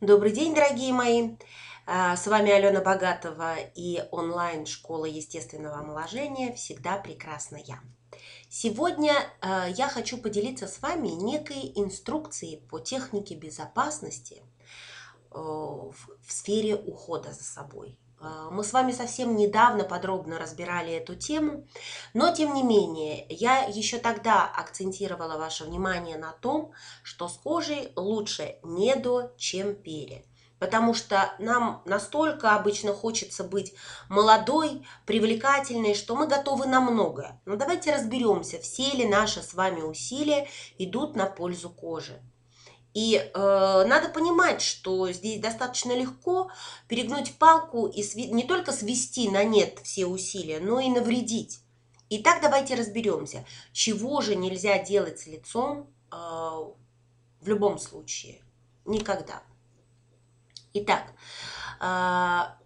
Добрый день, дорогие мои! А, с вами Алена Богатова и онлайн-школа естественного омоложения «Всегда прекрасна я». Сегодня а, я хочу поделиться с вами некой инструкцией по технике безопасности в сфере ухода за собой. А, мы с вами совсем недавно подробно разбирали эту тему, но тем не менее я еще тогда акцентировала ваше внимание на том, что с кожей лучше не до, чем пере. Потому что нам настолько обычно хочется быть молодой, привлекательной, что мы готовы на многое. Но давайте разберемся, все ли наши с вами усилия идут на пользу кожи. И э, надо понимать, что здесь достаточно легко перегнуть палку и сви- не только свести на нет все усилия, но и навредить. Итак, давайте разберемся, чего же нельзя делать с лицом э, в любом случае. Никогда. Итак, э,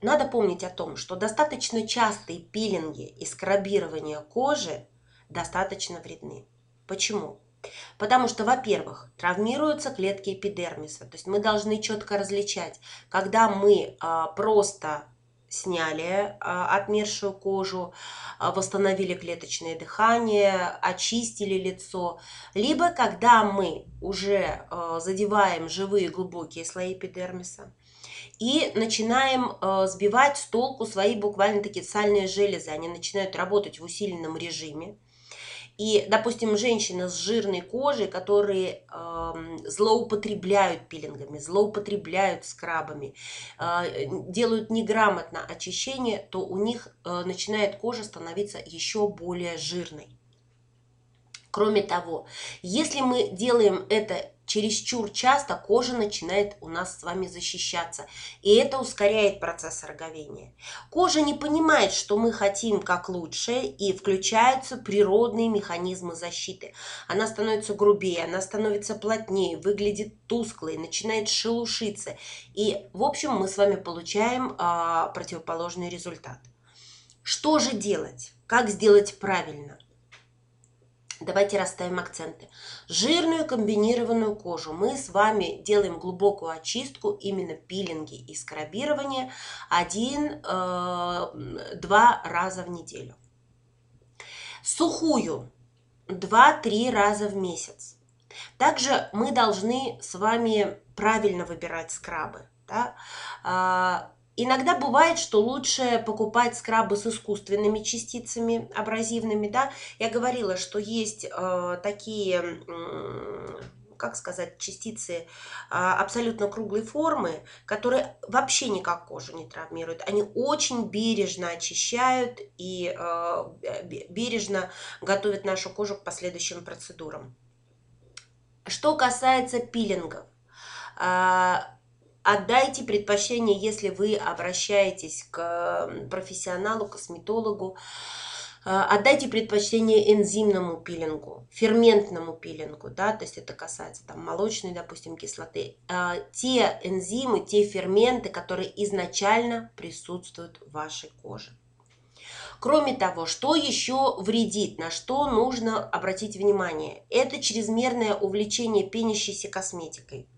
надо помнить о том, что достаточно частые пилинги и скрабирование кожи достаточно вредны. Почему? Потому что, во-первых, травмируются клетки эпидермиса. То есть мы должны четко различать, когда мы а, просто сняли а, отмершую кожу, а, восстановили клеточное дыхание, очистили лицо, либо когда мы уже а, задеваем живые глубокие слои эпидермиса и начинаем а, сбивать с толку свои буквально такие сальные железы, они начинают работать в усиленном режиме, и, допустим, женщины с жирной кожей, которые э, злоупотребляют пилингами, злоупотребляют скрабами, э, делают неграмотно очищение, то у них э, начинает кожа становиться еще более жирной. Кроме того, если мы делаем это чересчур часто кожа начинает у нас с вами защищаться, и это ускоряет процесс роговения. Кожа не понимает, что мы хотим как лучше, и включаются природные механизмы защиты. Она становится грубее, она становится плотнее, выглядит тусклой, начинает шелушиться, и в общем мы с вами получаем а, противоположный результат. Что же делать? Как сделать правильно? Давайте расставим акценты. Жирную комбинированную кожу мы с вами делаем глубокую очистку, именно пилинги и скрабирование один-два э, раза в неделю. Сухую 2-3 раза в месяц. Также мы должны с вами правильно выбирать скрабы. Да? Иногда бывает, что лучше покупать скрабы с искусственными частицами абразивными, да. Я говорила, что есть э, такие, э, как сказать, частицы э, абсолютно круглой формы, которые вообще никак кожу не травмируют. Они очень бережно очищают и э, бережно готовят нашу кожу к последующим процедурам. Что касается пилингов, э, Отдайте предпочтение, если вы обращаетесь к профессионалу, косметологу, э, отдайте предпочтение энзимному пилингу, ферментному пилингу, да, то есть это касается там молочной, допустим, кислоты. Э, те энзимы, те ферменты, которые изначально присутствуют в вашей коже. Кроме того, что еще вредит, на что нужно обратить внимание, это чрезмерное увлечение пенящейся косметикой.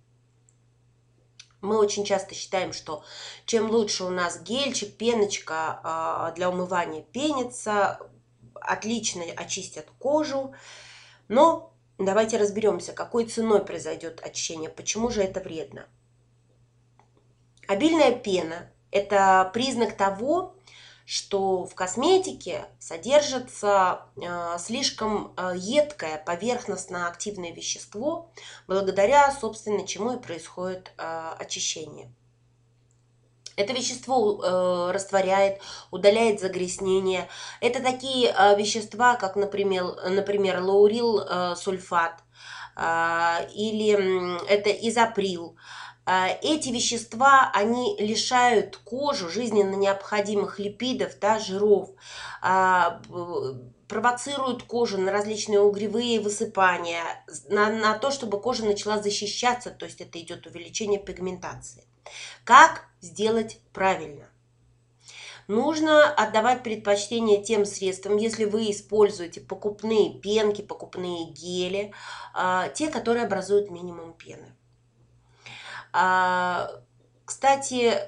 Мы очень часто считаем, что чем лучше у нас гельчик, пеночка а, для умывания пенится, отлично очистят кожу. Но давайте разберемся, какой ценой произойдет очищение, почему же это вредно. Обильная пена – это признак того, что в косметике содержится э, слишком э, едкое поверхностно-активное вещество, благодаря, собственно, чему и происходит э, очищение. Это вещество э, растворяет, удаляет загрязнение. Это такие э, вещества, как, например, например лаурил сульфат э, или это изоприл. Эти вещества, они лишают кожу жизненно необходимых липидов, да, жиров, а, провоцируют кожу на различные угревые высыпания, на, на то, чтобы кожа начала защищаться, то есть это идет увеличение пигментации. Как сделать правильно? Нужно отдавать предпочтение тем средствам, если вы используете покупные пенки, покупные гели, а, те, которые образуют минимум пены. Кстати,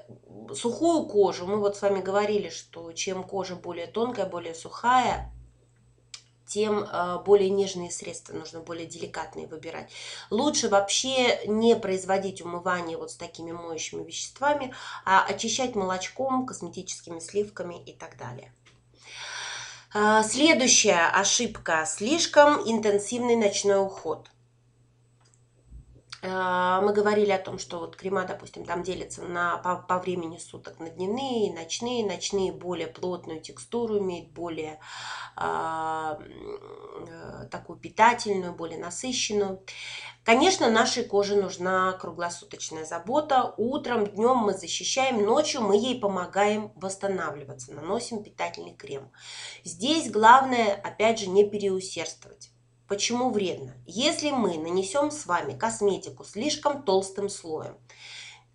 сухую кожу, мы вот с вами говорили, что чем кожа более тонкая, более сухая, тем э, более нежные средства нужно, более деликатные выбирать. Лучше вообще не производить умывание вот с такими моющими веществами, а очищать молочком, косметическими сливками и так далее. Э, следующая ошибка – слишком интенсивный ночной уход – а, мы говорили о том, что вот крема, допустим, там делятся на, по, по времени суток на дневные, ночные. Ночные более плотную текстуру имеют, более а, э, такую питательную, более насыщенную. Конечно, нашей коже нужна круглосуточная забота. Утром, днем мы защищаем, ночью мы ей помогаем восстанавливаться, наносим питательный крем. Здесь главное, опять же, не переусердствовать. Почему вредно? Если мы нанесем с вами косметику слишком толстым слоем,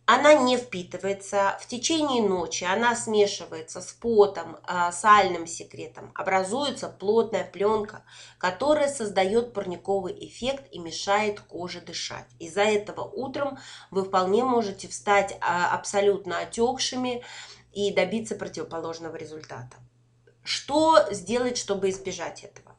она не впитывается, в течение ночи она смешивается с потом, а, сальным секретом, образуется плотная пленка, которая создает парниковый эффект и мешает коже дышать. Из-за этого утром вы вполне можете встать а, абсолютно отекшими и добиться противоположного результата. Что сделать, чтобы избежать этого?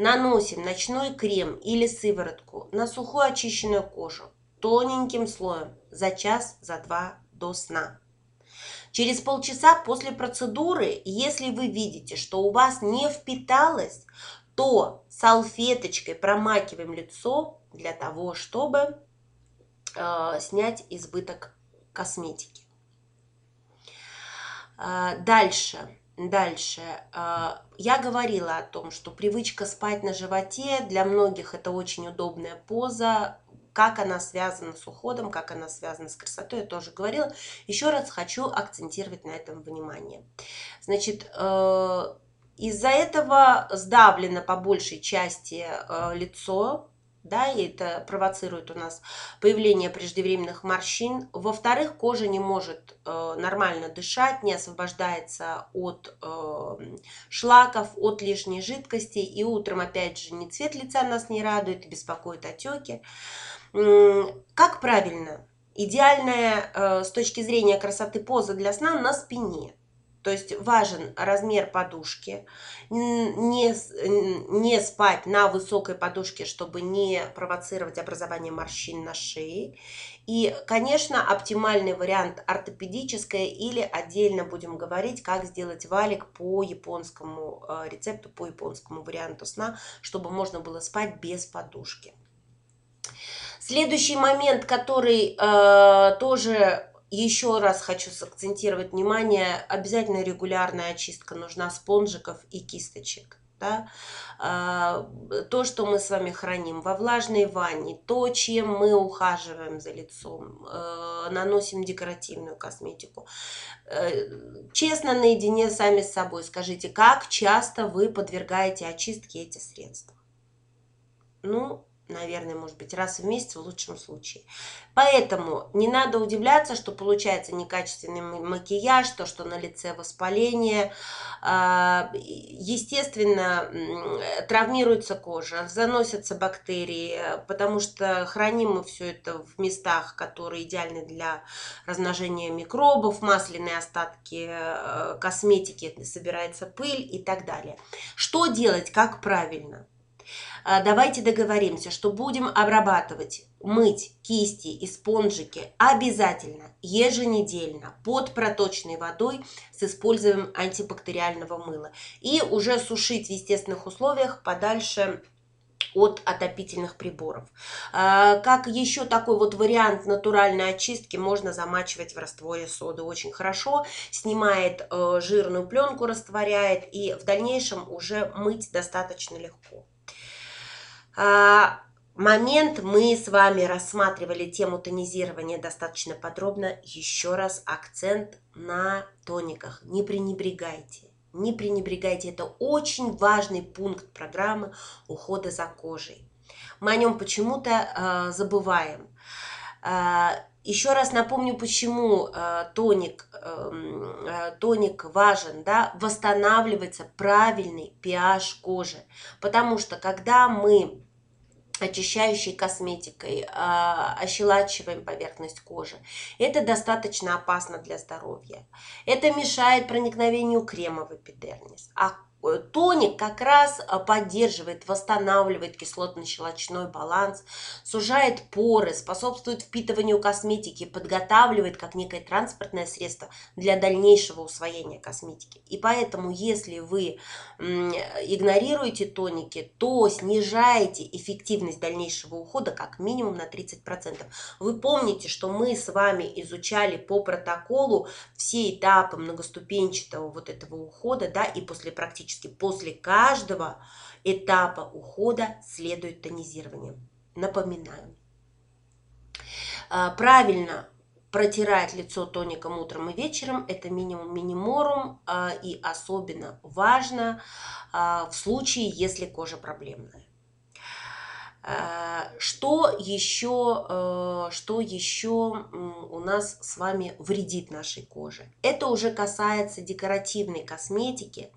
Наносим ночной крем или сыворотку на сухую очищенную кожу тоненьким слоем за час, за два до сна. Через полчаса после процедуры, если вы видите, что у вас не впиталось, то салфеточкой промакиваем лицо для того, чтобы э, снять избыток косметики. Э, дальше. Дальше. А, я говорила о том, что привычка спать на животе для многих это очень удобная поза. Как она связана с уходом, как она связана с красотой, я тоже говорила. Еще раз хочу акцентировать на этом внимание. Значит, э, из-за этого сдавлено по большей части э, лицо, да, и это провоцирует у нас появление преждевременных морщин. Во-вторых, кожа не может э, нормально дышать, не освобождается от э, шлаков, от лишней жидкости, и утром, опять же, не цвет лица нас не радует, беспокоит отеки. Как правильно? Идеальная э, с точки зрения красоты поза для сна на спине. То есть важен размер подушки, не, не спать на высокой подушке, чтобы не провоцировать образование морщин на шее. И, конечно, оптимальный вариант ортопедическая или отдельно будем говорить, как сделать валик по японскому э, рецепту, по японскому варианту сна, чтобы можно было спать без подушки. Следующий момент, который э, тоже еще раз хочу сакцентировать внимание, обязательно регулярная очистка нужна спонжиков и кисточек. Да? А, то, что мы с вами храним во влажной ванне, то, чем мы ухаживаем за лицом, э, наносим декоративную косметику. Э, честно, наедине сами с собой скажите, как часто вы подвергаете очистке эти средства? Ну, наверное, может быть, раз в месяц в лучшем случае. Поэтому не надо удивляться, что получается некачественный макияж, то, что на лице воспаление. А, естественно, травмируется кожа, заносятся бактерии, потому что храним мы все это в местах, которые идеальны для размножения микробов, масляные остатки э, косметики, собирается пыль и так далее. Что делать, как правильно? А, давайте договоримся, что будем обрабатывать, мыть кисти и спонжики обязательно еженедельно под проточной водой с использованием антибактериального мыла. И уже сушить в естественных условиях подальше от отопительных приборов. А, как еще такой вот вариант натуральной очистки можно замачивать в растворе соды очень хорошо, снимает э, жирную пленку, растворяет и в дальнейшем уже мыть достаточно легко. А, момент мы с вами рассматривали тему тонизирования достаточно подробно. Еще раз акцент на тониках. Не пренебрегайте. Не пренебрегайте. Это очень важный пункт программы ухода за кожей. Мы о нем почему-то э, забываем. Э, еще раз напомню, почему э, тоник, эм, э, тоник важен, да, восстанавливается правильный pH кожи. Потому что когда мы очищающей косметикой, а, ощелачиваем поверхность кожи. Это достаточно опасно для здоровья. Это мешает проникновению крема в эпидермис. А Э, тоник как раз э, поддерживает, восстанавливает кислотно-щелочной баланс, сужает поры, способствует впитыванию косметики, подготавливает как некое транспортное средство для дальнейшего усвоения косметики. И поэтому, если вы игнорируете тоники, то снижаете эффективность дальнейшего ухода как минимум на 30%. Вы помните, что мы с вами изучали по протоколу все этапы многоступенчатого вот этого ухода, да, и после практически практически после каждого этапа ухода следует тонизирование. Напоминаю. А, правильно протирать лицо тоником утром и вечером. Это минимум миниморум а, и особенно важно а, в случае, если кожа проблемная. Что еще, что еще у нас с вами вредит нашей коже? Это уже касается декоративной косметики.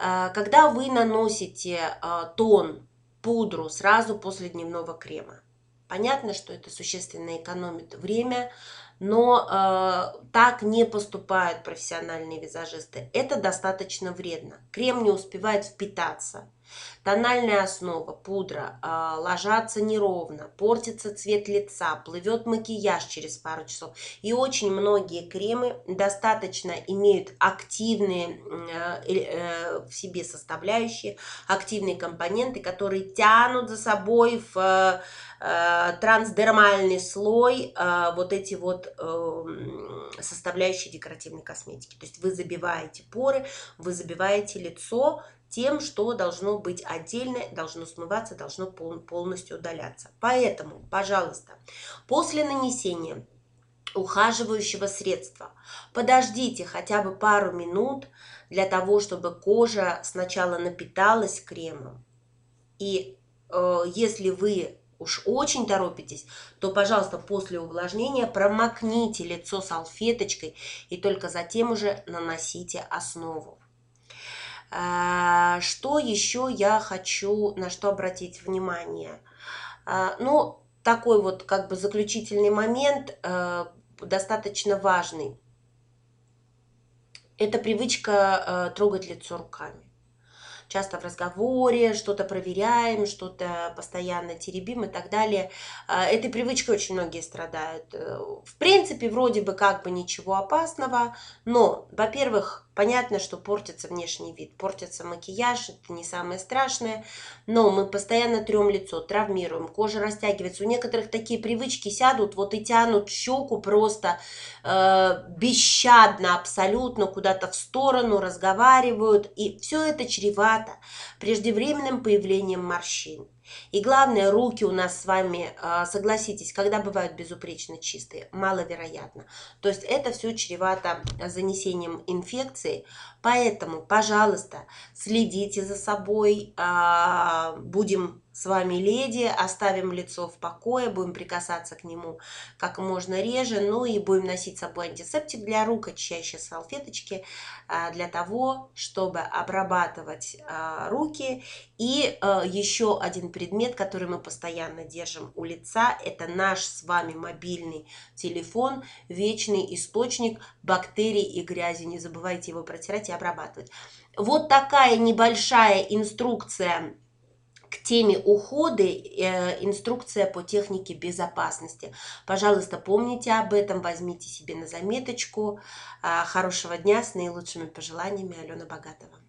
А, когда вы наносите а, тон, пудру сразу после дневного крема, понятно, что это существенно экономит время, но э, так не поступают профессиональные визажисты. Это достаточно вредно. Крем не успевает впитаться. Тональная основа, пудра, э, ложатся неровно, портится цвет лица, плывет макияж через пару часов. И очень многие кремы достаточно имеют активные э, э, в себе составляющие, активные компоненты, которые тянут за собой в э, трансдермальный слой э, вот эти вот э, составляющие декоративной косметики. То есть вы забиваете поры, вы забиваете лицо тем, что должно быть отдельно, должно смываться, должно полностью удаляться. Поэтому, пожалуйста, после нанесения ухаживающего средства. Подождите хотя бы пару минут для того, чтобы кожа сначала напиталась кремом. И э, если вы уж очень торопитесь, то, пожалуйста, после увлажнения промокните лицо салфеточкой и только затем уже наносите основу. А, что еще я хочу, на что обратить внимание? А, ну, такой вот как бы заключительный момент, э, достаточно важный. Это привычка э, трогать лицо руками часто в разговоре, что-то проверяем, что-то постоянно теребим и так далее. А, этой привычкой очень многие страдают. Э, в принципе, вроде бы как бы ничего опасного, но, во-первых, Понятно, что портится внешний вид, портится макияж, это не самое страшное, но мы постоянно трем лицо, травмируем, кожа растягивается. У некоторых такие привычки сядут, вот и тянут щеку просто э, бесщадно абсолютно куда-то в сторону, разговаривают, и все это чревато преждевременным появлением морщин. И главное, руки у нас с вами, а, согласитесь, когда бывают безупречно чистые, маловероятно. То есть это все чревато занесением инфекции. Поэтому, пожалуйста, следите за собой, а, будем с вами леди, оставим лицо в покое, будем прикасаться к нему как можно реже, ну и будем носить с собой антисептик для рук, очищающие салфеточки а, для того, чтобы обрабатывать а, руки. И а, еще один предмет, который мы постоянно держим у лица, это наш с вами мобильный телефон, вечный источник бактерий и грязи. Не забывайте его протирать и обрабатывать. Вот такая небольшая инструкция к теме ухода э, инструкция по технике безопасности. Пожалуйста, помните об этом, возьмите себе на заметочку. Э, хорошего дня с наилучшими пожеланиями. Алена Богатова.